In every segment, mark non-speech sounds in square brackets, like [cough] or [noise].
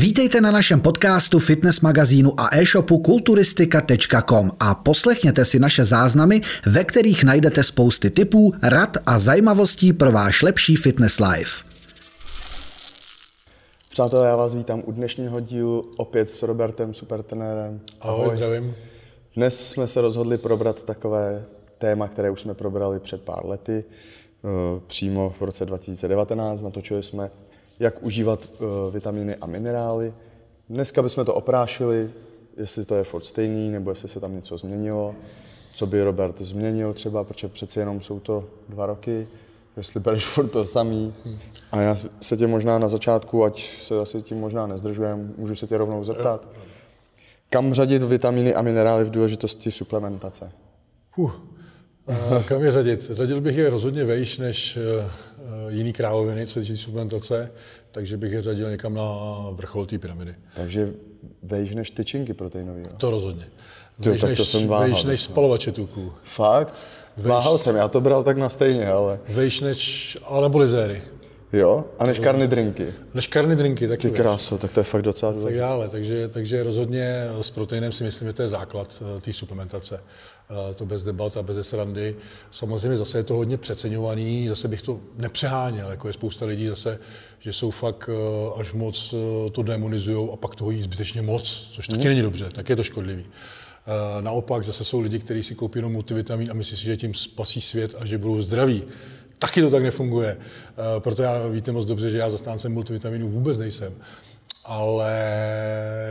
Vítejte na našem podcastu, fitness magazínu a e-shopu kulturistika.com a poslechněte si naše záznamy, ve kterých najdete spousty tipů, rad a zajímavostí pro váš lepší fitness life. Přátelé, já vás vítám u dnešního dílu opět s Robertem, supertrenérem. Ahoj, Ahoj, zdravím. Dnes jsme se rozhodli probrat takové téma, které už jsme probrali před pár lety, eh, přímo v roce 2019. Natočili jsme jak užívat uh, vitamíny a minerály. Dneska bychom to oprášili, jestli to je furt stejný, nebo jestli se tam něco změnilo, co by Robert změnil třeba, protože přeci jenom jsou to dva roky, jestli bereš furt to samý. A já se tě možná na začátku, ať se asi tím možná nezdržujem, můžu se tě rovnou zeptat. Kam řadit vitamíny a minerály v důležitosti suplementace? Uh, kam je řadit? Řadil bych je rozhodně vejš než uh, jiný krávoviny, co se suplementace, takže bych je řadil někam na vrchol té pyramidy. Takže vejš než tyčinky proteinové. To rozhodně. Tyjo, tak to než, jsem váhal. Vejš než spalovače tuků. Fakt? Vejš, váhal jsem, já to bral tak na stejně, ale... Vejš než anabolizéry. Jo? A než karny drinky. Než karny drinky, tak Ty kráso, tak to je fakt docela důležité. Tak dále, takže, takže rozhodně s proteinem si myslím, že to je základ eh, té suplementace. Eh, to bez debat a bez srandy. Samozřejmě zase je to hodně přeceňovaný, zase bych to nepřeháněl, jako je spousta lidí zase, že jsou fakt eh, až moc to demonizují a pak toho jí zbytečně moc, což taky mm. není dobře, tak je to škodlivý. Naopak zase jsou lidi, kteří si koupí jenom multivitamin a myslí si, že tím spasí svět a že budou zdraví. Taky to tak nefunguje. Eh, proto já víte moc dobře, že já zastáncem multivitaminů vůbec nejsem. Ale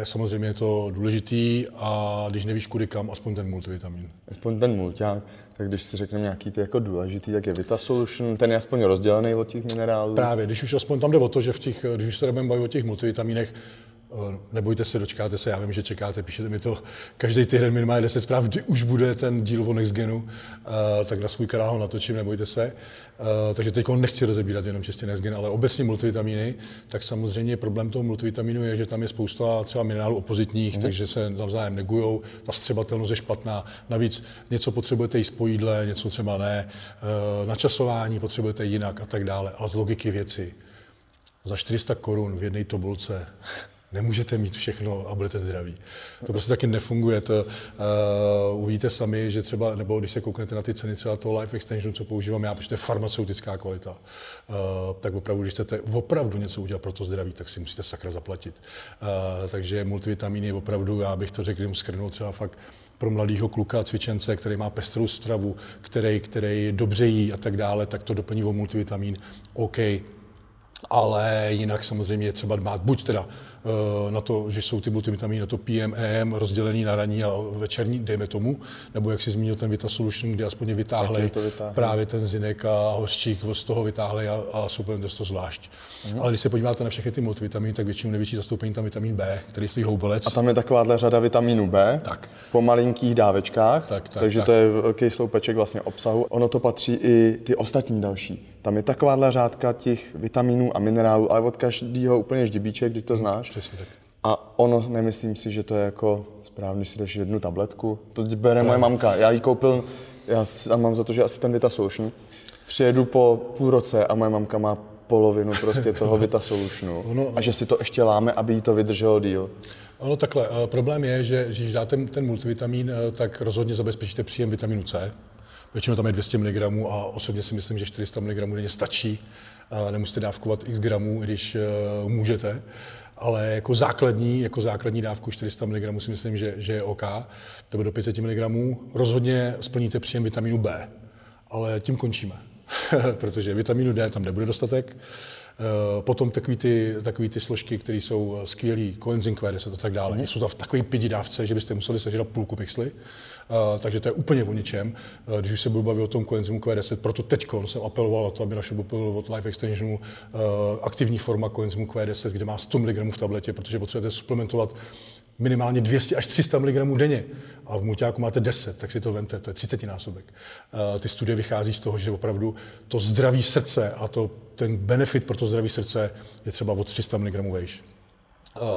samozřejmě je to důležitý a když nevíš kudy kam, aspoň ten multivitamin. Aspoň ten mulťák, tak když si řekneme nějaký ty jako důležitý, tak je Vita Solution, ten je aspoň rozdělený od těch minerálů. Právě, když už aspoň tam jde o to, že v těch, když už se budeme bavit o těch multivitaminech, nebojte se, dočkáte se, já vím, že čekáte, píšete mi to každý týden minimálně 10 zpráv, kdy už bude ten díl o Nextgenu, eh, tak na svůj kanál ho natočím, nebojte se. Eh, takže teď nechci rozebírat jenom čistě Nextgen, ale obecně multivitamíny, tak samozřejmě problém toho multivitamínu je, že tam je spousta třeba minerálů opozitních, mm. takže se navzájem negujou, ta střebatelnost je špatná. Navíc něco potřebujete jíst po jídle, něco třeba ne, načasování potřebujete jinak a tak dále. A z logiky věci za 400 korun v jedné tobulce Nemůžete mít všechno a budete zdraví. To prostě taky nefunguje. To, uh, uvidíte sami, že třeba, nebo když se kouknete na ty ceny třeba toho life extensionu, co používám já, protože to je farmaceutická kvalita, uh, tak opravdu, když chcete opravdu něco udělat pro to zdraví, tak si musíte sakra zaplatit. Uh, takže multivitamíny opravdu, já bych to řekl, jenom skrnul třeba fakt pro mladého kluka, cvičence, který má pestrou stravu, který, který dobře jí a tak dále, tak to doplní o multivitamin. OK, ale jinak samozřejmě je třeba dbát buď teda na to, že jsou ty multivitamíny na to PM, EM rozdělený na ranní a večerní, dejme tomu, nebo jak si zmínil ten Vita Solution, kde aspoň vytáhli právě ten zinek a hořčík z toho vytáhli a, a suplement to zvlášť. Mm. Ale když se podíváte na všechny ty multivitamíny, tak většinou největší zastoupení tam vitamin B, který stojí houbolec. A tam je takováhle řada vitamínu B tak. po malinkých dávečkách, tak, tak, takže tak. to je velký sloupeček vlastně obsahu. Ono to patří i ty ostatní další. Tam je takováhle řádka těch vitaminů a minerálů, ale od každého úplně ždibíček, když to znáš. Přesně tak. A ono, nemyslím si, že to je jako správně, si dáš jednu tabletku. To bere moje mamka. Já ji koupil, já mám za to, že asi ten Vita Solution. Přijedu po půl roce a moje mamka má polovinu prostě toho [laughs] Vita Solutionu. Ono, a že si to ještě láme, aby jí to vydrželo díl. Ono takhle, eh, problém je, že když dáte ten multivitamin, eh, tak rozhodně zabezpečíte příjem vitaminu C, Většinou tam je 200 mg a osobně si myslím, že 400 mg denně stačí. Nemusíte dávkovat x gramů, když uh, můžete. Ale jako základní, jako základní dávku 400 mg si myslím, že, že je OK. To do 500 mg rozhodně splníte příjem vitamínu B. Ale tím končíme. [laughs] Protože vitamínu D tam nebude dostatek. Eh, potom takový ty, takový ty složky, které jsou skvělé, coenzym Q10 a tak dále, mm. jsou tam v takové pidi dávce, že byste museli sežrat půlku pixly. Uh, takže to je úplně o ničem. Uh, když už se budu bavit o tom koenzymu Q10, proto teď jsem apeloval na to, aby naše byl od Life Extensionu uh, aktivní forma koenzymu Q10, kde má 100 mg v tabletě, protože potřebujete suplementovat minimálně 200 až 300 mg denně a v multiáku máte 10, tak si to vemte, to je 30 násobek. Ty studie vychází z toho, že opravdu to zdraví srdce a to, ten benefit pro to zdraví srdce je třeba od 300 mg vejš.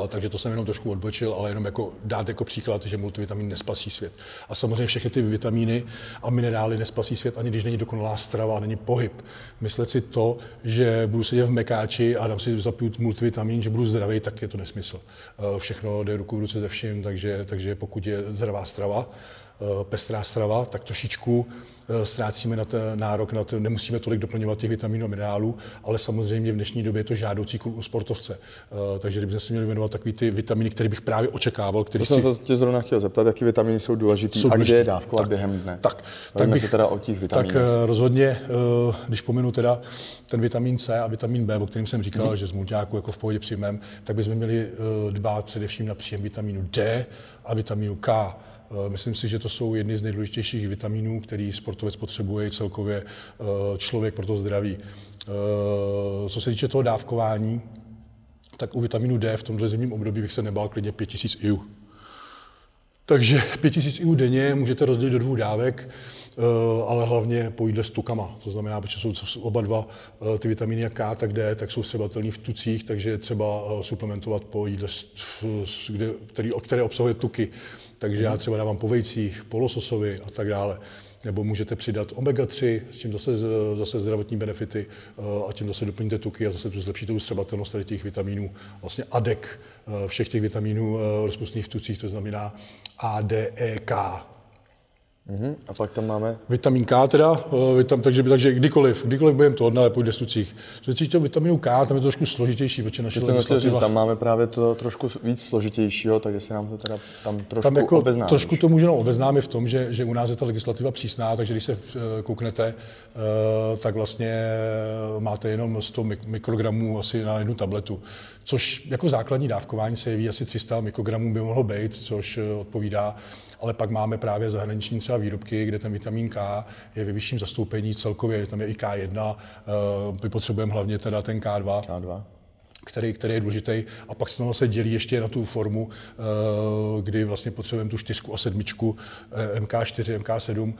Takže to jsem jenom trošku odbočil, ale jenom jako dát jako příklad, že multivitamin nespasí svět. A samozřejmě všechny ty vitamíny a minerály nespasí svět, ani když není dokonalá strava, není pohyb. Myslet si to, že budu sedět v mekáči a dám si zapít multivitamin, že budu zdravý, tak je to nesmysl. Všechno jde ruku v ruce ze vším, takže, takže pokud je zdravá strava, pestrá strava, tak trošičku ztrácíme na ten nárok, na to, nemusíme tolik doplňovat těch vitaminů a minerálů, ale samozřejmě v dnešní době je to žádoucí u sportovce. Eh, takže kdybychom se měli věnovat takový ty vitaminy, které bych právě očekával. Který to jsem se tě zrovna chtěl zeptat, jaký vitaminy jsou důležité a kde je dávkovat tak, během dne. Tak, tak bych, se teda o těch vitaminech. Tak eh, rozhodně, když pominu teda ten vitamin C a vitamin B, o kterém jsem říkal, hmm. že z mulťáku jako v pohodě přijmeme, tak bychom měli dbát především na příjem vitaminu D a vitaminu K Eh, myslím si, že to jsou jedny z nejdůležitějších vitaminů, který sportovec potřebuje celkově eh, člověk pro to zdraví. Eh, co se týče toho dávkování, tak u vitaminu D v tomto zimním období bych se nebál klidně 5000 IU. Takže 5000 IU denně můžete rozdělit do dvou dávek, ale hlavně po jídle s tukama. To znamená, protože jsou oba dva ty vitamíny jak K, tak D, tak jsou střebatelné v tucích, takže třeba suplementovat po jídle, kde, který, které obsahuje tuky. Takže já třeba dávám po vejcích, po lososovi a tak dále. Nebo můžete přidat omega-3, s tím zase, zase zdravotní benefity eh, a tím zase doplníte tuky a zase tu zlepšíte ustřebatelnost tady těch vitaminů. Vlastně ADEK, eh, všech těch vitaminů eh, rozpustných v tucích, to znamená ADEK, Uh-huh. A pak tam máme? Vitamin K teda, eh, vitam, takže, takže kdykoliv, kdykoliv budeme to ale po destucích. Co se týče vitaminu K, tam je to trošku složitější, protože naše legislativa... Říct, tam máme právě to trošku víc složitějšího, tak jestli nám to teda tam trošku tam jako obeznámíš. Trošku to můžeme obeznámit v tom, že, že u nás je ta legislativa přísná, takže když se eh, kouknete, eh, tak vlastně máte jenom 100 mikrogramů asi na jednu tabletu což jako základní dávkování se jeví asi 300 mikrogramů by mohlo být, což odpovídá ale pak máme právě zahraniční třeba výrobky, kde ten vitamin K je ve vyšším zastoupení celkově, tam je i K1, eh, my potřebujeme hlavně teda ten K2. K2 který, který je důležitý. A pak se se dělí ještě na tu formu, eh, kdy vlastně potřebujeme tu čtyřku a sedmičku, eh, MK4, MK7,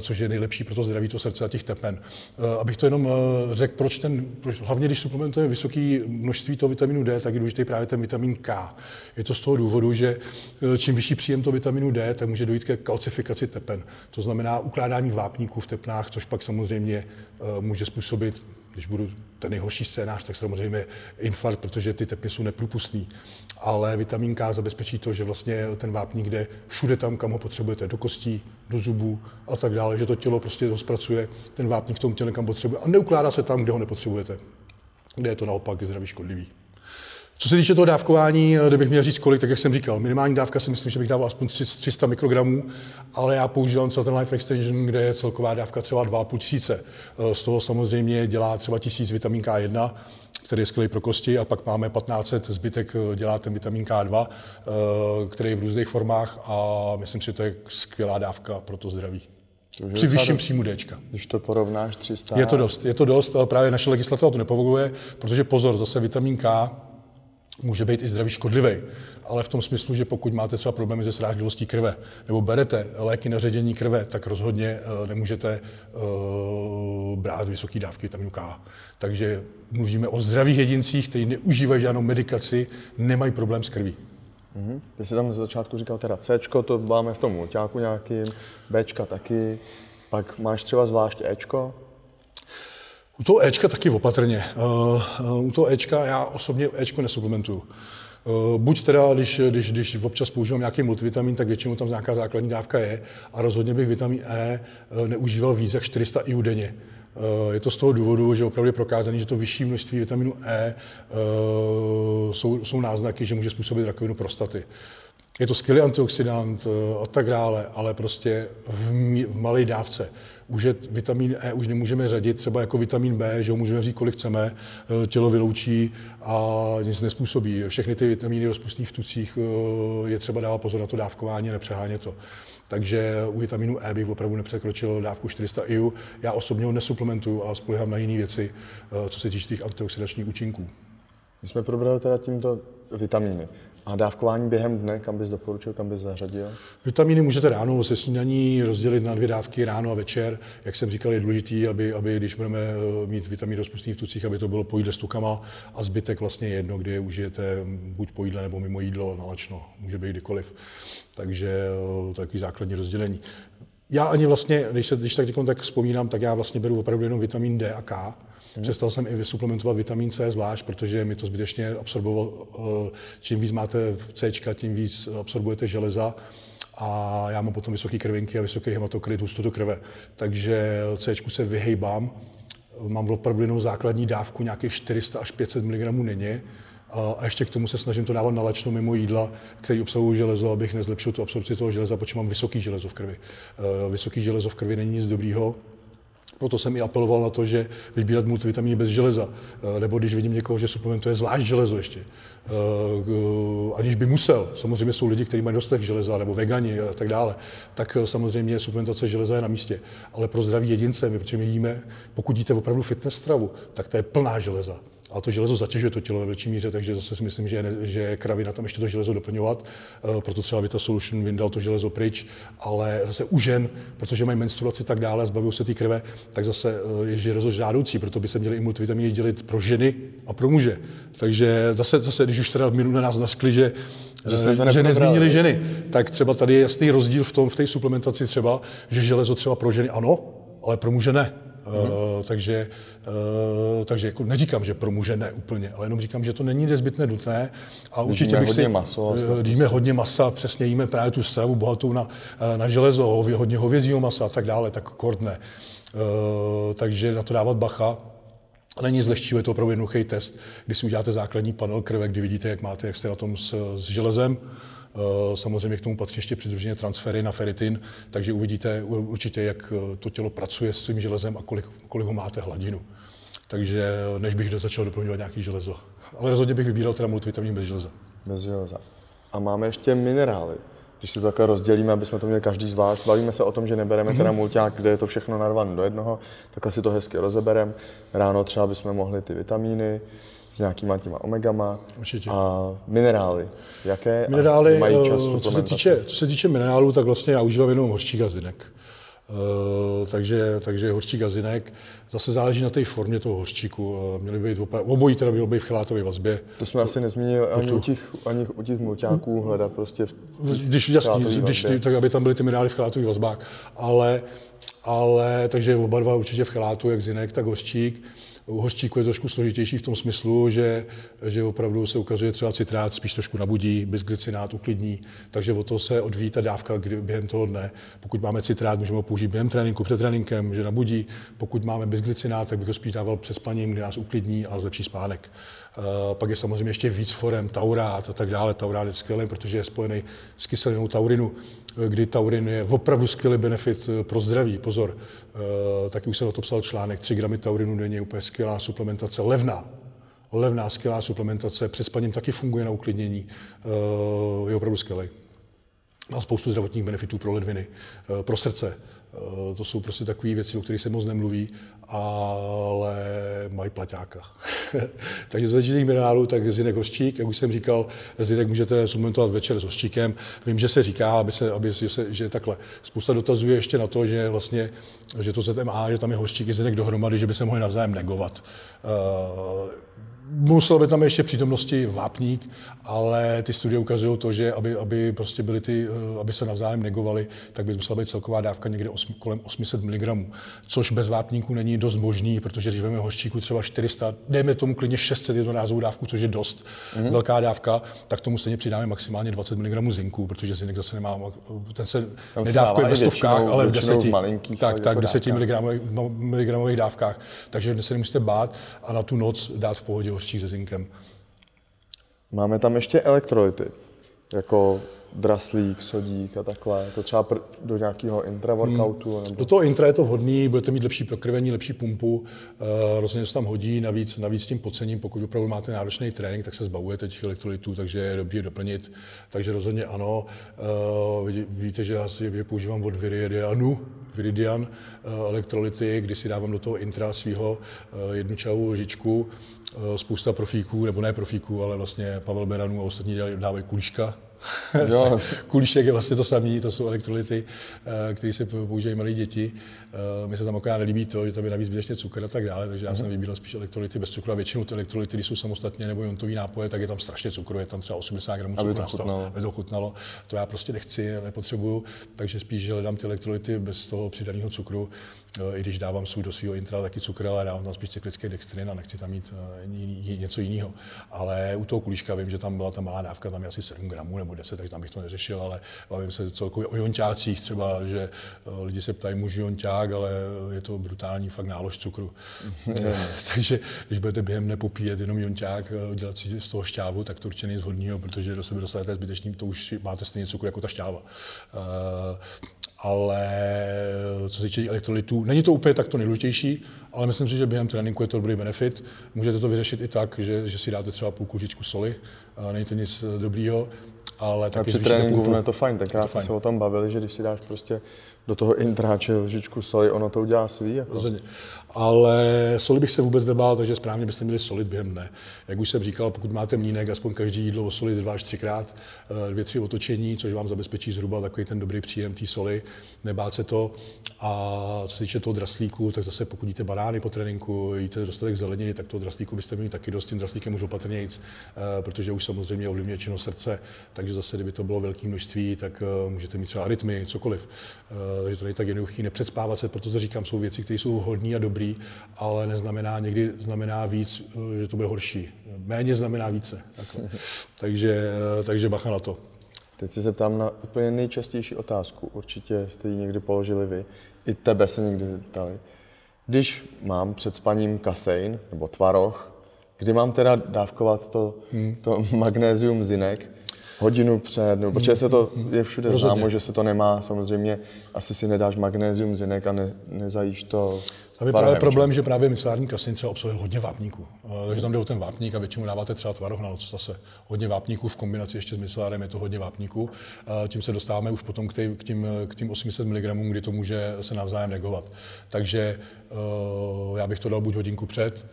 což je nejlepší pro to zdraví to srdce a těch tepen. Abych to jenom řekl, proč ten, proč, hlavně když suplementujeme vysoké množství toho vitaminu D, tak je důležitý právě ten vitamin K. Je to z toho důvodu, že čím vyšší příjem toho vitaminu D, tak může dojít ke kalcifikaci tepen. To znamená ukládání vápníků v tepnách, což pak samozřejmě může způsobit když budu ten nejhorší scénář, tak samozřejmě infarkt, protože ty tepny jsou neprůpustný. Ale vitamin K zabezpečí to, že vlastně ten vápník jde všude tam, kam ho potřebujete, do kostí, do zubů a tak dále, že to tělo prostě to zpracuje ten vápník v tom těle, kam potřebuje a neukládá se tam, kde ho nepotřebujete, kde je to naopak zdraví škodlivý. Co se týče toho dávkování, eh, kdybych měl říct kolik, tak jak jsem říkal, minimální dávka si myslím, že bych dával aspoň 300 mikrogramů, ale já používám třeba ten Life Extension, kde je celková dávka třeba 2,5 tisíce. Eh, z toho samozřejmě dělá třeba tisíc vitamin K1, který je skvělý pro kosti, a pak máme 1500, zbytek eh, dělá ten vitamin K2, který je v různých formách a myslím si, že to je skvělá dávka pro to zdraví. Při vyšším příjmu D. Když to porovnáš 300... Je to dost, je to dost, ale právě naše legislativa to nepovoluje, protože pozor, zase vitamin K může být i zdraví škodlivý, ale v tom smyslu, že pokud máte třeba problémy se srážlivostí krve nebo berete léky na ředění krve, tak rozhodně uh, nemůžete uh, brát vysoké dávky vitaminu K. Takže mluvíme o zdravých jedincích, kteří neužívají žádnou medikaci, nemají problém s krví. Mm-hmm. Ty jsi tam ze začátku říkal teda C, to máme v tom mulťáku nějakým, B taky, pak máš třeba zvlášť Ečko, u toho Ečka taky opatrně. Uh, u toho Ečka já osobně Ečko nesuplementuju. Uh, buď teda, když, když, když občas používám nějaký multivitamin, tak většinou tam nějaká základní dávka je a rozhodně bych vitamin E neužíval víc jak 400 IU denně. Je to z toho důvodu, že opravdu je prokázané, že to vyšší množství vitaminu E jsou, jsou náznaky, že může způsobit rakovinu prostaty. Je to skvělý antioxidant a tak dále, ale prostě v, v malé dávce už je vitamin E už nemůžeme řadit třeba jako vitamin B, že ho můžeme vzít kolik chceme, eh, tělo vyloučí a nic nespůsobí. Všechny ty vitamíny rozpustné v tucích eh, je třeba dávat pozor na to dávkování a nepřehánět to. Takže u vitaminu E bych opravdu nepřekročil dávku 400 IU. Já osobně ho nesuplementuju a spolehám na jiné věci, eh, co se týče těch antioxidačních účinků. My jsme probrali teda tímto vitamíny. A dávkování během dne, kam bys doporučil, kam bys zařadil? Vitamíny můžete ráno se snídaní rozdělit na dvě dávky ráno a večer. Jak jsem říkal, je důležité, aby, aby když budeme eh, mít vitamin rozpustný v tucích, aby to bylo po jídle s tukama a zbytek vlastně je jedno, kdy je užijete buď po jídle nebo mimo jídlo, nalačno, může být kdykoliv. Takže eh, takový základní rozdělení. Já ani vlastně, když, se, když tak, tak vzpomínám, tak já vlastně beru opravdu jenom vitamin D a K, Hmm. Přestal jsem i vysuplementovat vitamin C zvlášť, protože mi to zbytečně absorbovalo. Eh, čím víc máte C, tím víc absorbujete železa a já mám potom vysoké krvinky a vysoký hematokrit, hustotu krve. Takže C se vyhejbám. Mám opravdu jenom základní dávku nějakých 400 až 500 mg denně. A ještě k tomu se snažím to dávat na lečno mimo jídla, které obsahují železo, abych nezlepšil tu absorpci toho železa, protože mám vysoký železo v krvi. Eh, vysoký železo v krvi není nic dobrýho, proto jsem i apeloval na to, že vybírat multivitamíny bez železa, eh, nebo když vidím někoho, že suplementuje zvlášť železo ještě, eh, aniž by musel. Samozřejmě jsou lidi, kteří mají dostatek železa, nebo vegani a tak dále, tak eh, samozřejmě suplementace železa je na místě. Ale pro zdraví jedince, my, protože my jíme, pokud jíte opravdu fitness stravu, tak to je plná železa a to železo zatěžuje to tělo ve větší míře, takže zase si myslím, že je, že je kravina tam ještě to železo doplňovat, eh, proto třeba Vita Solution vyndal to železo pryč, ale zase u žen, protože mají menstruaci tak dále, zbavují se té krve, tak zase eh, je železo žádoucí, proto by se měly i multivitamíny dělit pro ženy a pro muže. Takže zase, zase když už teda minule nás naskli, že že, eh, že nezmínili ženy, tak třeba tady je jasný rozdíl v tom, v té suplementaci třeba, že železo třeba pro ženy ano, ale pro muže ne. Mm-hmm. Uh, takže uh, takže jako neříkám, že pro muže ne úplně, ale jenom říkám, že to není nezbytné nutné. A když určitě bych hodně si, maso. Uh, jíme hodně masa, přesně jíme právě tu stravu bohatou na, na železo, hově, hodně hovězího masa a tak dále, tak kord ne. Uh, takže na to dávat bacha. Není zlehčí, je to opravdu jednoduchý test, kdy si uděláte základní panel krve, kdy vidíte, jak máte, jak jste na tom s, s železem. Eh, samozřejmě k tomu patří ještě přidruženě transfery na feritin, takže uvidíte určitě, jak eh, to tělo pracuje s tím železem a kolik, kolik ho máte hladinu. Takže eh, než bych začal doplňovat nějaký železo. Ale rozhodně bych vybíral teda multivitamin bez železa. Bez železa. A máme ještě minerály. Když si to takhle rozdělíme, aby jsme to měli každý zvlášť, bavíme se o tom, že nebereme mm-hmm. teda mulťák, kde je to všechno narvané do jednoho, takhle si to hezky rozebereme. Ráno třeba bychom mohli ty vitamíny, s nějakýma těma omegama Určitě. a minerály. Jaké minerály, mají čas co se, týče, co se týče minerálů, tak vlastně já užívám jenom hořčí gazinek. Uh, takže, takže hořčí gazinek. Zase záleží na té formě toho hořčíku. Uh, měly by být obojí teda bylo by v chelátové vazbě. To jsme asi nezmínili ani u těch, ani u těch mulťáků hledat prostě v Když, jasný, když, tak aby tam byly ty minerály v chelátových vazbách. Ale, ale takže oba dva určitě v chelátu, jak zinek, tak hořčík. U hořčíku je trošku složitější v tom smyslu, že, že opravdu se ukazuje třeba citrát spíš trošku nabudí, bisglycinát uklidní, takže o to se odvíjí ta dávka kdy, během toho dne. Pokud máme citrát, můžeme ho použít během tréninku, před tréninkem, že nabudí. Pokud máme bisglycinát, tak bych ho spíš dával před spaním, kdy nás uklidní a zlepší spánek. Uh, pak je samozřejmě ještě víc forem, taurát a tak dále. Taurát je skvělý, protože je spojený s kyselinou taurinu kdy taurin je opravdu skvělý benefit eh, pro zdraví. Pozor, eh, taky už jsem o to psal článek, 3 gramy taurinu denně úplně skvělá suplementace, levná. Levná, skvělá suplementace, před spaním taky funguje na uklidnění, eh, je opravdu skvělý. Má spoustu zdravotních benefitů pro ledviny, pro srdce, Eh, to jsou prostě takové věci, o kterých se moc nemluví, ale mají plaťáka. [laughs] Takže z těch minerálů, tak zinek hořčík, jak už jsem říkal, zinek můžete suplementovat večer s hořčíkem. Vím, že se říká, aby se, aby, se, že takhle. Spousta dotazuje ještě na to, že vlastně, že to ZMA, že tam je hořčík i zinek dohromady, že by se mohli navzájem negovat. Musel by tam ještě přítomnosti vápník, ale ty studie ukazují to, že aby, aby prostě byly ty, eh, aby se navzájem negovaly, tak by musela být celková dávka někde 8, kolem 800 mg, což bez vápníku není dost možný, protože když vezmeme hořčíku třeba 400, dejme tomu klidně 600 jednorázovou dávku, což je dost mm-hmm. velká dávka, tak tomu stejně přidáme maximálně 20 mg zinku, protože zinek zase nemá, ten se Tam nedávkuje ve stovkách, ale v deseti, tak, tak, 10 mg dávkách. Takže se nemusíte bát a na tu noc dát v pohodě hořčík se zinkem. Máme tam ještě elektrolyty, jako draslík, sodík a takhle, to třeba pr- do nějakého intra-workoutu? Hmm. Nebo... Do toho intra je to vhodný, budete mít lepší prokrvení, lepší pumpu, uh, rozhodně se tam hodí, navíc, navíc tím podcením, pokud opravdu máte náročný trénink, tak se zbavujete těch elektrolytů, takže je dobrý doplnit, takže rozhodně ano. Uh, víte, že já si že používám od Viridianu, Viridian uh, elektrolyty, kdy si dávám do toho intra svého uh, jednu čajovou lžičku, spousta profíků, nebo ne profíků, ale vlastně Pavel Beranů a ostatní dávají kulíška, Jo. [laughs] Kulíšek je vlastně to samé, to jsou elektrolyty, eh, které se používají malé děti. Eh, Mně se tam akorát nelíbí to, že tam je navíc zbytečně cukr a tak dále, takže já jsem mhm. vybíral spíš elektrolyty bez cukru a většinou ty elektrolyty, když jsou samostatně nebo jontový nápoje, tak je tam strašně cukru, je tam třeba 80 gramů cukru, aby to, chutnalo. aby to chutnalo. To já prostě nechci, nepotřebuju, takže spíš hledám ty elektrolyty bez toho přidaného cukru. Eh, I když dávám svůj do svého intra taky cukr, ale dávám tam spíš cyklický dextrin a nechci tam mít něco jiného. Ale u toho kulíška vím, že tam byla ta malá dávka, tam je asi 7 gramů nebo 10, takže tam bych to neřešil, ale bavím se celkově o jonťácích třeba, že eh, lidi se ptají muži jonťák, ale je to brutální fakt nálož cukru. [laughs] [laughs] takže když budete během nepopíjet jenom jonťák, eh, dělat si z toho šťávu, tak to určitě není protože do sebe dostanete zbytečný, to už máte stejně cukru jako ta šťáva. Uh, ale co se týče elektrolytů, není to úplně tak to nejdůležitější, ale myslím si, že během tréninku je to dobrý benefit. Můžete to vyřešit i tak, že, že si dáte třeba půl kužičku soli, není to nic dobrýho, ale taky při tréninku je to fajn, tenkrát jsme se o tom bavili, že když si dáš prostě do toho intráče lžičku soli, ono to udělá svý. Jako. Rozhodně. Ale soli bych se vůbec nebál, takže správně byste měli solit během dne. Jak už jsem říkal, pokud máte mlínek, aspoň každý jídlo osolit dva až třikrát, eh, dvě, tři otočení, což vám zabezpečí zhruba takový ten dobrý příjem té soli, nebát se to. A co se týče toho draslíku, tak zase pokud jíte banány po tréninku, jíte dostatek zeleniny, tak toho draslíku byste měli taky dost, tím draslíkem už opatrně jít, eh, protože už samozřejmě ovlivňuje činnost srdce, takže zase, kdyby to bylo velké množství, tak eh, můžete mít třeba arytmy, cokoliv. Takže to není tak jednoduché, nepředspávat se, proto to říkám, jsou věci, které jsou hodné a dobré, ale neznamená, někdy znamená víc, že to bude horší. Méně znamená více. [laughs] Takže, takže bacha na to. Teď se zeptám na úplně nejčastější otázku. Určitě jste ji někdy položili vy. I tebe se někdy zeptali. Když mám před spaním kasein nebo tvaroh, kdy mám teda dávkovat to, hmm. to [laughs] magnézium zinek, hodinu před, nebo protože se to hmm. je všude Rozhodně. známo, že se to nemá, samozřejmě asi si nedáš magnézium zinek a ne, nezajíš to tam je právě problém, že právě myslární kasin třeba obsahuje hodně vápníků. Takže tam jde o ten vápník a většinou dáváte třeba tvaroh na noc zase. Hodně vápníků v kombinaci ještě s myslárem je to hodně vápníků. Tím se dostáváme už potom k, tý, k, tím, k tím 800 mg, kdy to může se navzájem negovat. Takže eh, já bych to dal buď hodinku před,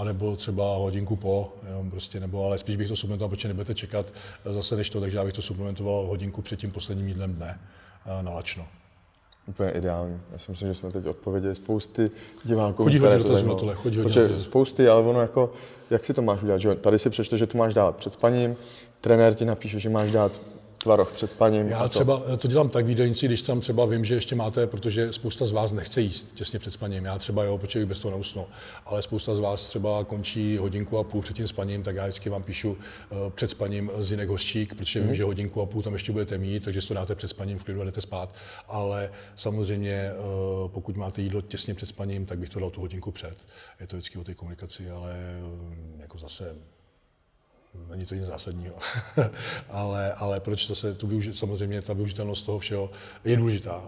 anebo třeba hodinku po, jenom prostě, nebo, ale spíš bych to suplementoval, protože nebudete čekat zase než to, takže já bych to suplementoval hodinku před tím posledním jídlem dne na lačno. Úplně ideální. Já si myslím, že jsme teď odpověděli spousty diváků. Chodí hodně dotazů na tohle, chodí hodně Protože spousty, ale ono jako, jak si to máš udělat? Že? Tady si přečte, že to máš dát před spaním, trenér ti napíše, že máš dát tvaroh před spaním. Já třeba to dělám tak v jídelníci, když tam třeba vím, že ještě máte, protože spousta z vás nechce jíst těsně před spaním. Já třeba jo, protože bez toho neusnu. Ale spousta z vás třeba končí hodinku a půl před tím spaním, tak já vždycky vám píšu uh, před spaním zinek hořčík, protože mm-hmm. vím, mhm. že hodinku a půl tam ještě budete mít, takže si to dáte před spaním, v klidu a jdete spát. Ale samozřejmě, uh, pokud máte jídlo těsně před spaním, tak bych to dal tu hodinku před. Je to vždycky o té komunikaci, ale uh, jako zase není to nic zásadního. [laughs] ale, ale proč to se, tu využi, samozřejmě ta využitelnost toho všeho je důležitá.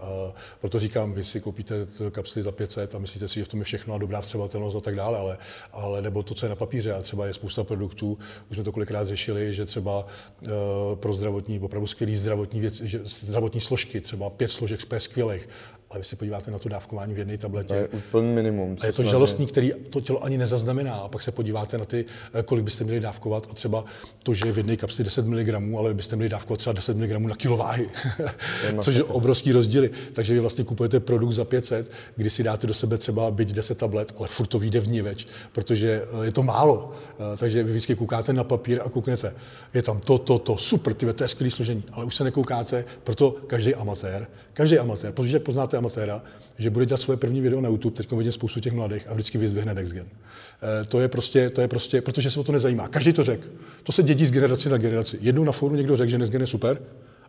proto říkám, vy si koupíte kapsly za 500 a myslíte si, že v tom je všechno a dobrá vstřebatelnost a tak dále, ale, ale nebo to, co je na papíře, a třeba je spousta produktů, už jsme to kolikrát řešili, že třeba uh, pro zdravotní, opravdu skvělý zdravotní věc, že zdravotní složky, třeba pět složek z skvělých, ale vy se podíváte na to dávkování v jedné tabletě. To je úplně minimum. A je to žalostný, který to tělo ani nezaznamená. A pak se podíváte na ty, eh, kolik byste měli dávkovat a třeba to, že je v jedné kapsli 10 mg, ale byste měli dávkovat třeba 10 mg na kilo váhy. [laughs] Což je obrovský rozdíly. Takže vy vlastně kupujete produkt za 500, kdy si dáte do sebe třeba byť 10 tablet, ale furt to vyjde v več, protože eh, je to málo. Eh, takže vy vždycky koukáte na papír a kouknete. Je tam to, to, to, super, ty, to je skvělé složení, ale už se nekoukáte, proto každý amatér, každý amatér, protože poznáte amatéra, že bude dělat svoje první video na YouTube, teď vidím spoustu těch mladých a vždycky vyzdvihne Next Gen. E, to je prostě, to je prostě, protože se o to nezajímá. Každý to řekl. To se dědí z generace na generaci. Jednou na fóru někdo řekl, že Next Gen je super,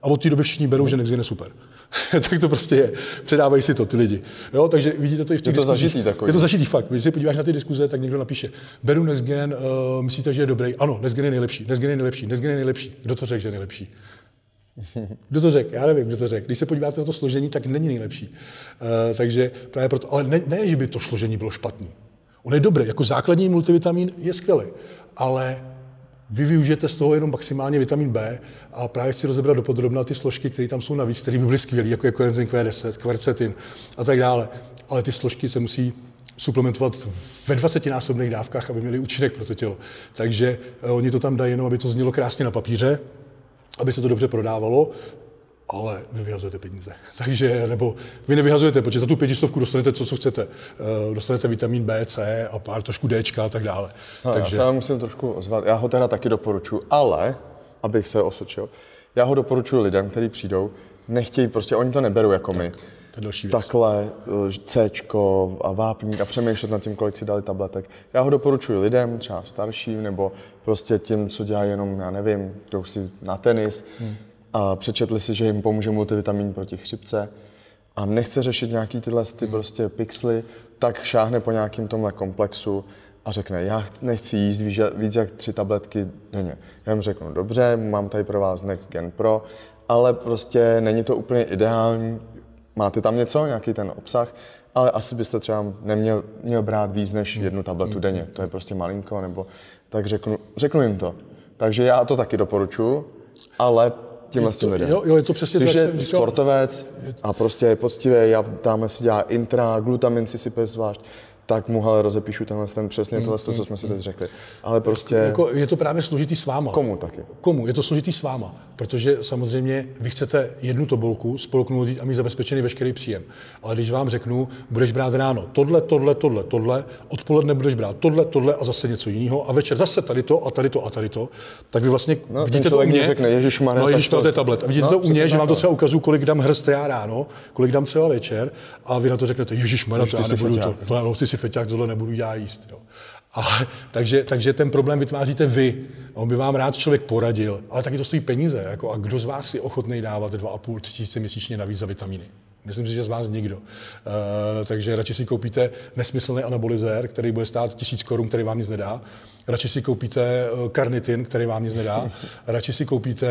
a od té doby všichni berou, že Next Gen je super. [laughs] tak to prostě je. Předávají si to ty lidi. Jo, takže vidíte to i v těch Je to zažitý takový. Je to zažitý fakt. Když se podíváš na ty diskuze, tak někdo napíše, beru Next Gen, uh, myslíte, že je dobrý? Ano, Next Gen je nejlepší, Next Gen je nejlepší, Next Gen je nejlepší. Kdo to řekl, že je nejlepší? [laughs] Kdo to řekl? Já nevím, kdo to řekl. Když se podíváte na to složení, tak není nejlepší. Uh, takže právě proto, ale ne, ne, že by to složení bylo špatné. On je dobrý, jako základní multivitamin je skvělý, ale vy využijete z toho jenom maximálně vitamin B a právě chci rozebrat dopodrobna ty složky, které tam jsou navíc, které by byly skvělé, jako je coenzym Q10, kvercetin a tak dále. Ale ty složky se musí suplementovat ve 20-násobných dávkách, aby měli účinek pro to tělo. Takže eh, oni to tam dají jenom, aby to znělo krásně na papíře, aby se to dobře prodávalo, ale vy vyhazujete peníze. [laughs] Takže, nebo vy nevyhazujete, protože za tu pětistovku dostanete to, co chcete. Eh, dostanete vitamin B, C a pár trošku D a tak dále. No, Takže... Já se musím trošku ozvat. Já ho teda taky doporučuji, ale, abych se osočil, já ho doporučuji lidem, kteří přijdou, nechtějí, prostě oni to neberou jako tak. my to je další věc. takhle eh, C a vápník a přemýšlet nad tím, kolik si dali tabletek. Já ho doporučuji lidem, třeba starším, nebo prostě těm, co dělají jenom, já nevím, jdou si na tenis hmm. A přečetli si, že jim pomůže multivitamin proti chřipce a nechce řešit nějaký tyhle ty hmm. prostě pixely, tak šáhne po nějakým tomhle komplexu a řekne, já nechci jíst víc, víc jak tři tabletky denně. Já jim řeknu, dobře, mám tady pro vás Next Gen Pro, ale prostě není to úplně ideální, máte tam něco, nějaký ten obsah, ale asi byste třeba neměl měl brát víc než jednu tabletu denně. To je prostě malinko, nebo tak řeknu, řeknu jim to. Takže já to taky doporučuji, ale tímhle s tím lidem. Jo, jo, je to přesně Když to, je sportovec a prostě je poctivý, já dáme si dělá intra, glutamin si sype zvlášť, tak mu ale rozepíšu tenhle ten přesně tohle, to, co jsme si teď řekli. Ale prostě... Jako, je to právě složitý s váma. Komu taky? Komu? Je to složitý s váma, protože samozřejmě vy chcete jednu tobolku spolknout a mít zabezpečený veškerý příjem. Ale když vám řeknu, budeš brát ráno tohle, tohle, tohle, tohle, odpoledne budeš brát tohle, tohle a zase něco jiného a večer zase tady to a tady to a tady to, tak vy vlastně no, vidíte to u mě. řekne, Ježíš no, Ježíš to je tablet. A vidíte no, to u mě, že vám to třeba ukazuju, kolik dám hrst já ráno, kolik dám třeba večer a vy na to řeknete, Ježíš to já nebudu to, si feťák, tohle nebudu já jíst. Jo. A, takže, takže ten problém vytváříte vy. On by vám rád člověk poradil, ale taky to stojí peníze. Jako, a kdo z vás je ochotný dávat 2,5 tisíce měsíčně navíc za vitamíny? Myslím si, že z vás nikdo. Uh, takže radši si koupíte nesmyslný anabolizér, který bude stát tisíc korun, který vám nic nedá, radši si koupíte eh, karnitin, který vám nic nedá, [laughs] radši si koupíte,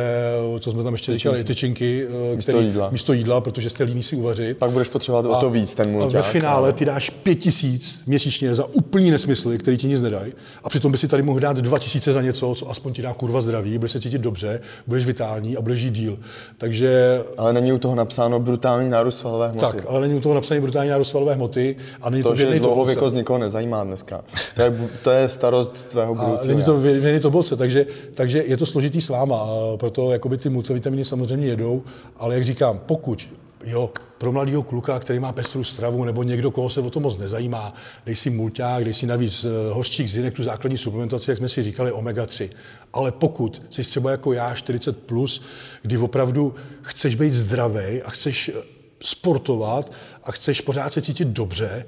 eh, co jsme tam ještě říkali, tyčinky, eh, místo který, jídla. místo jídla, protože jste líní si uvařit. Pak budeš potřebovat o to víc ten mulťák. A ve finále ty dáš pět tisíc měsíčně za úplný nesmysly, který ti nic nedají. A přitom by si tady mohl dát dva tisíce za něco, co aspoň ti dá kurva zdraví, budeš se cítit dobře, budeš vitální a budeš žít díl. Takže... Ale není u toho napsáno brutální nárůst svalové hmoty. Tak, ale není u toho napsáno brutální nárůst svalové hmoty. A není to, to že dlouhověkost nikoho nezajímá dneska. To je, to je starost tvého budoucího. Není to, není to boce, takže, takže je to složitý s váma, proto jakoby ty multivitaminy samozřejmě jedou, ale jak říkám, pokud jo, pro mladého kluka, který má pestrou stravu, nebo někdo, koho se o to moc nezajímá, dej si mulťák, dej si navíc eh, hořčík zinek, tu základní suplementaci, jak jsme si říkali, omega-3. Ale pokud jsi třeba jako já, 40+, plus, kdy opravdu chceš být zdravý a chceš eh, sportovat a chceš pořád se cítit dobře,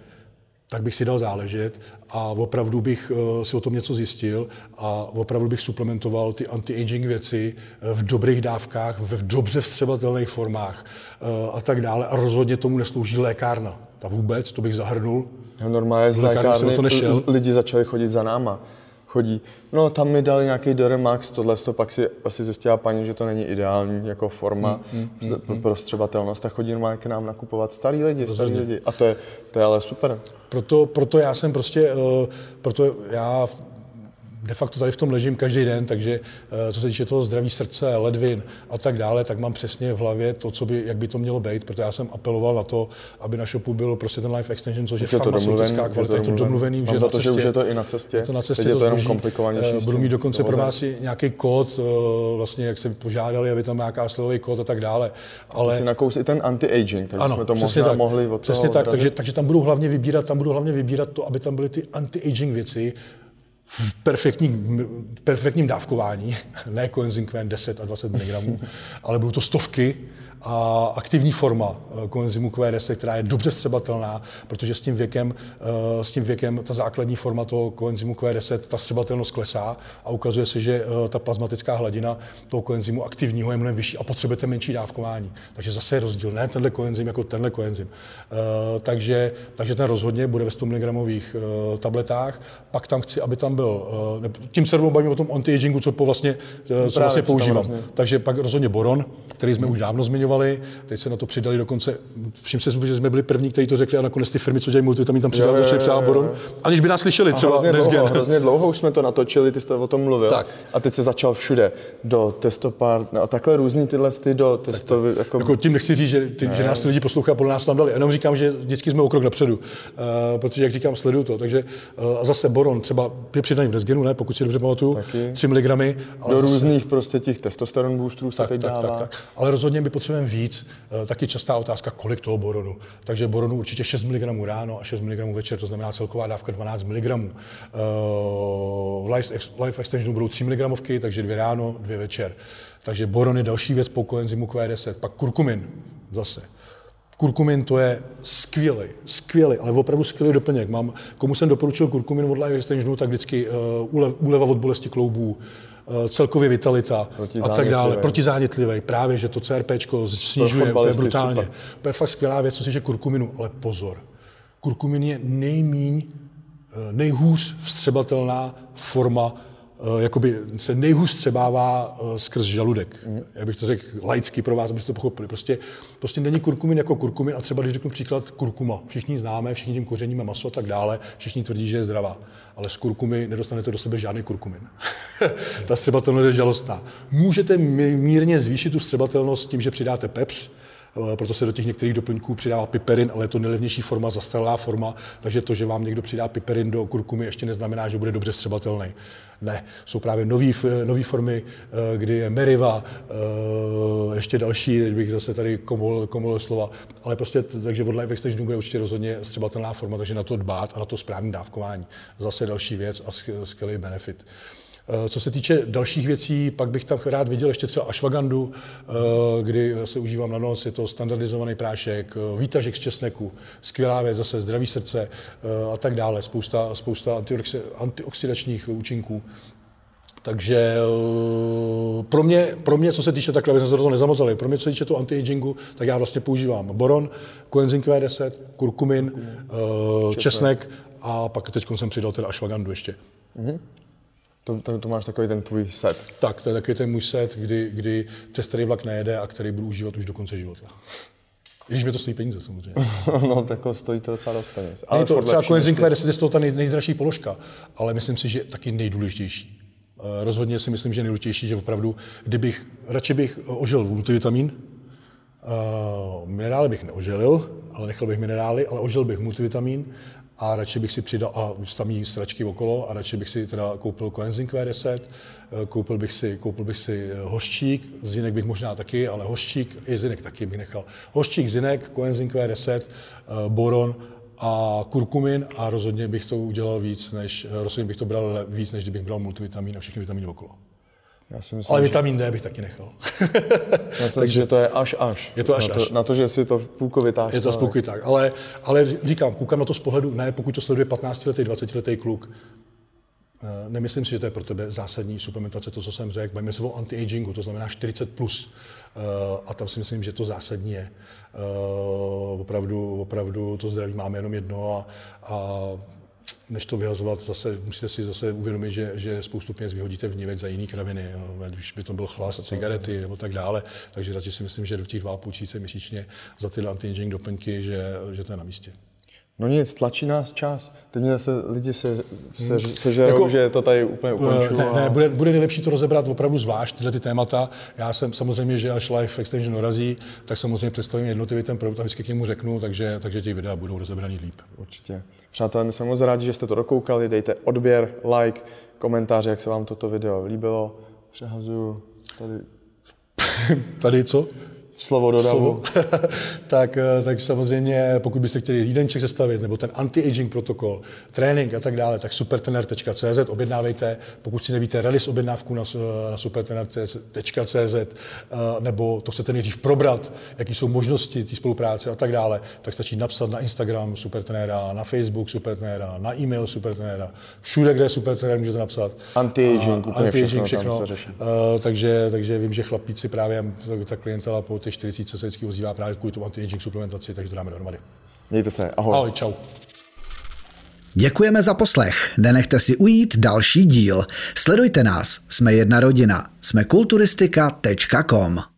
tak bych si dal záležet a opravdu bych eh, si o tom něco zjistil a opravdu bych suplementoval ty anti-aging věci eh, v dobrých dávkách, v dobře vstřebatelných formách eh, a tak dále. A rozhodně tomu neslouží lékárna. Ta vůbec, to bych zahrnul. No, normálně z lékárny lidi začali chodit za náma chodí, no tam mi dali nějaký Deremax, tohle to pak si asi zjistila paní, že to není ideální jako forma mm, mm, mm, pro střebatelnost tak chodí normálně k nám nakupovat starý lidi, starý lidi. A to je, to je ale super. Proto, proto já jsem prostě, uh, proto já de facto tady v tom ležím každý den, takže eh, co se týče toho zdraví srdce, ledvin a tak dále, tak mám přesně v hlavě to, co by, jak by to mělo být, protože já jsem apeloval na to, aby na shopu byl prostě ten life extension, což je, je farmaceutická kvalita, je to domluvený, už je to, že už je to i na cestě, je to na cestě Teď je to jenom komplikovanější. Eh, budu mít dokonce pro vás nějaký kód, eh, vlastně jak jste požádali, aby tam nějaká slovový kód a tak dále. Ale... Ty si nakous i ten anti-aging, takže ano, jsme to možná tak, mohli od Přesně tak, takže, takže tam budu hlavně vybírat, tam budu hlavně vybírat to, aby tam byly ty anti-aging věci, v perfektním, perfektním dávkování, ne coenzym Q 10 a 20 mg, ale budou to stovky a aktivní forma eh, koenzymu Q10, která je dobře střebatelná, protože s tím věkem, eh, s tím věkem ta základní forma toho koenzymu Q10, ta střebatelnost klesá a ukazuje se, že eh, ta plazmatická hladina toho koenzymu aktivního je mnohem vyšší a potřebujete menší dávkování. Takže zase je rozdíl, ne tenhle koenzym jako tenhle koenzym. Takže, takže ten rozhodně bude ve 100 mg tabletách, pak tam chci, aby tam byl, tím se bavím o tom anti-agingu, co po vlastně, co vlastně používám. Takže pak rozhodně boron, který jsme hmm. už dávno zmiňovali, teď se na to přidali dokonce, všim se, že jsme byli první, kteří to řekli a nakonec ty firmy, co dělají multivitamin, tam přidali, začali přidát boron, aniž by nás slyšeli a třeba hrozně dlouho, hrozně dlouho už jsme to natočili, ty jste o tom mluvil. Tak. A teď se začal všude, do testopár, no a takhle různý tyhle ty do testovy. Jako... jako... tím nechci říct, že, ty, že nás lidi poslouchají a podle nás tam dali. Jenom říkám, že vždycky jsme o krok napředu, uh, protože jak říkám, sleduju to. Takže uh, a zase boron, třeba je přidaný v ne, pokud si dobře pamatuju, 3 mg. Do zase... různých prostě těch testosteron boostrů se tak, teď tak, dává. Tak, tak. Ale rozhodně my potřebujeme víc. Uh, taky častá otázka, kolik toho boronu. Takže boronu určitě 6 mg ráno a 6 mg večer, to znamená celková dávka 12 mg. Uh, life, extensionu budou 3 mg, takže dvě ráno, dvě večer. Takže boron je další věc po koenzymu Q10. Pak kurkumin zase. Kurkumin to je skvělý, skvělý, ale opravdu skvělý doplněk. Mám, komu jsem doporučil kurkumin od Life Extensionu, tak vždycky uh, úleva od bolesti kloubů, celkově vitalita a tak dále. Protizánětlivý. Právě, že to CRP snižuje úplně brutálně. Super. To je fakt skvělá věc, co se týče kurkuminu, ale pozor. Kurkumin je nejmíň, uh, nejhůř vstřebatelná forma Eh, jakoby se nejhůř třebává eh, skrz žaludek. Mm. Já bych to řekl laicky pro vás, abyste to pochopili. Prostě, prostě není kurkumin jako kurkumin a třeba když řeknu příklad kurkuma. Všichni známe, všichni tím kořeníme maso a tak dále, všichni tvrdí, že je zdravá. Ale z kurkumy nedostanete do sebe žádný kurkumin. [laughs] Ta střebatelnost je žalostná. Můžete mírně zvýšit tu střebatelnost tím, že přidáte pepř, Eh, proto se do těch některých doplňků přidává piperin, ale je to nejlevnější forma, zastaralá forma, takže to, že vám někdo přidá piperin do kurkumy, ještě neznamená, že bude dobře střebatelný. Ne, jsou právě nové formy, eh, kdy je meriva, eh, ještě další, teď bych zase tady komol, komol slova, ale prostě, takže od Life Extensionu bude určitě rozhodně střebatelná forma, takže na to dbát a na to správné dávkování. Zase další věc a skvělý benefit. Eh, co se týče dalších věcí, pak bych tam rád viděl ještě třeba ashwagandu, eh, kdy se užívám na noc, je to standardizovaný prášek, eh, výtažek z česneku, skvělá věc, zase zdraví srdce a tak dále, spousta, spousta antioxidačních účinků. Takže pro mě, pro mě, co se týče takhle, aby jsme se do toho nezamotali, pro mě, co se týče toho anti-agingu, tak já vlastně používám boron, coenzym Q10, kurkumin, česnek, česnek a pak teď jsem přidal teda ashwagandu ještě. Mm-hmm. To, to, to máš takový ten tvůj set. Tak, to je takový ten můj set, kdy, kdy přes který vlak nejede a který budu užívat už do konce života. I když mi to stojí peníze samozřejmě. [laughs] no, tak stojí to docela dost peněz. Ale to třeba Coenzym Q10 je z toho ta nej, nejdražší položka, ale myslím si, že taky nejdůležitější. Eh, rozhodně si myslím, že nejdůležitější, že opravdu, kdybych, radši bych ožil multivitamin, uh, minerály bych neoželil, ale nechal bych minerály, ale ožil bych multivitamin a radši bych si přidal, a samý stračky okolo, a radši bych si teda koupil Coenzym Q10, eh, koupil bych si, koupil bych si eh, hoščík, zinek bych možná taky, ale hoščík i zinek taky bych nechal. Hoščík, zinek, Coenzym Q10, eh, boron a kurkumin a rozhodně bych to udělal víc, než, rozhodně bych to bral víc, než kdybych bral multivitamin a všechny vitamíny okolo. Já si myslím, Ale vitamin D bych taky nechal. [laughs] Já si myslím, že to je až až. Je to až na to, až. Na to, že si to v půlku vytáš. Je to z půlky tak. Ale, ale říkám, koukám na to z pohledu, ne pokud to sleduje 15-letý, 20-letý kluk, eh, Nemyslím si, že to je pro tebe zásadní suplementace, to, co jsem řekl. Bavíme se o anti-agingu, to znamená 40+. Plus. Eh, a tam si myslím, že to zásadní je. Eh, opravdu, opravdu to zdraví máme jenom jedno a, a než to vyhazovat, zase musíte si zase uvědomit, že, že spoustu peněz vyhodíte v něvec za jiný kraviny, jo, když by to byl chlast, cigarety nebo tak dále. Takže radši si myslím, že do těch 2,5 tisíce měsíčně za tyhle anti doplňky, že, že to je na místě. No nic, tlačí nás čas. Teď mě zase lidi se, se, hmm. sežerou, jako, že to tady úplně ukončuju. Ne, ne, bude, bude nejlepší to rozebrat opravdu zvlášť, tyhle ty témata. Já jsem samozřejmě, že až Life Extension dorazí, tak samozřejmě představím jednotlivý ten produkt a vždycky k němu řeknu, takže, takže těch videa budou rozebraný líp. Určitě. Přátelé, my jsme moc rádi, že jste to dokoukali. Dejte odběr, like, komentáře, jak se vám toto video líbilo. Přehazuju tady. [laughs] tady co? Slovo do davu. [laughs] tak, eh, tak samozřejmě, pokud byste chtěli jídenček sestavit, nebo ten anti-aging protokol, trénink a tak dále, tak supertener.cz objednávejte. Pokud si nevíte release objednávku na, na supertener.cz, eh, nebo to chcete nejdřív probrat, jaký jsou možnosti té spolupráce a tak dále, tak stačí napsat na Instagram supertenera, na Facebook supertenera, na e-mail supertenera, všude, kde je supertener, můžete napsat. Anti-aging, úplně anti všechno, všechno. Tam se řeší. Uh, takže, takže vím, že chlapíci právě, ta klientela po těch 40 se vždycky ozývá právě kvůli tomu anti-aging suplementaci, takže to dáme dohromady. Mějte se, ahoj. Ahoj, čau. Děkujeme za poslech. Nenechte si ujít další díl. Sledujte nás. Jsme jedna rodina. Jsme kulturistika.com.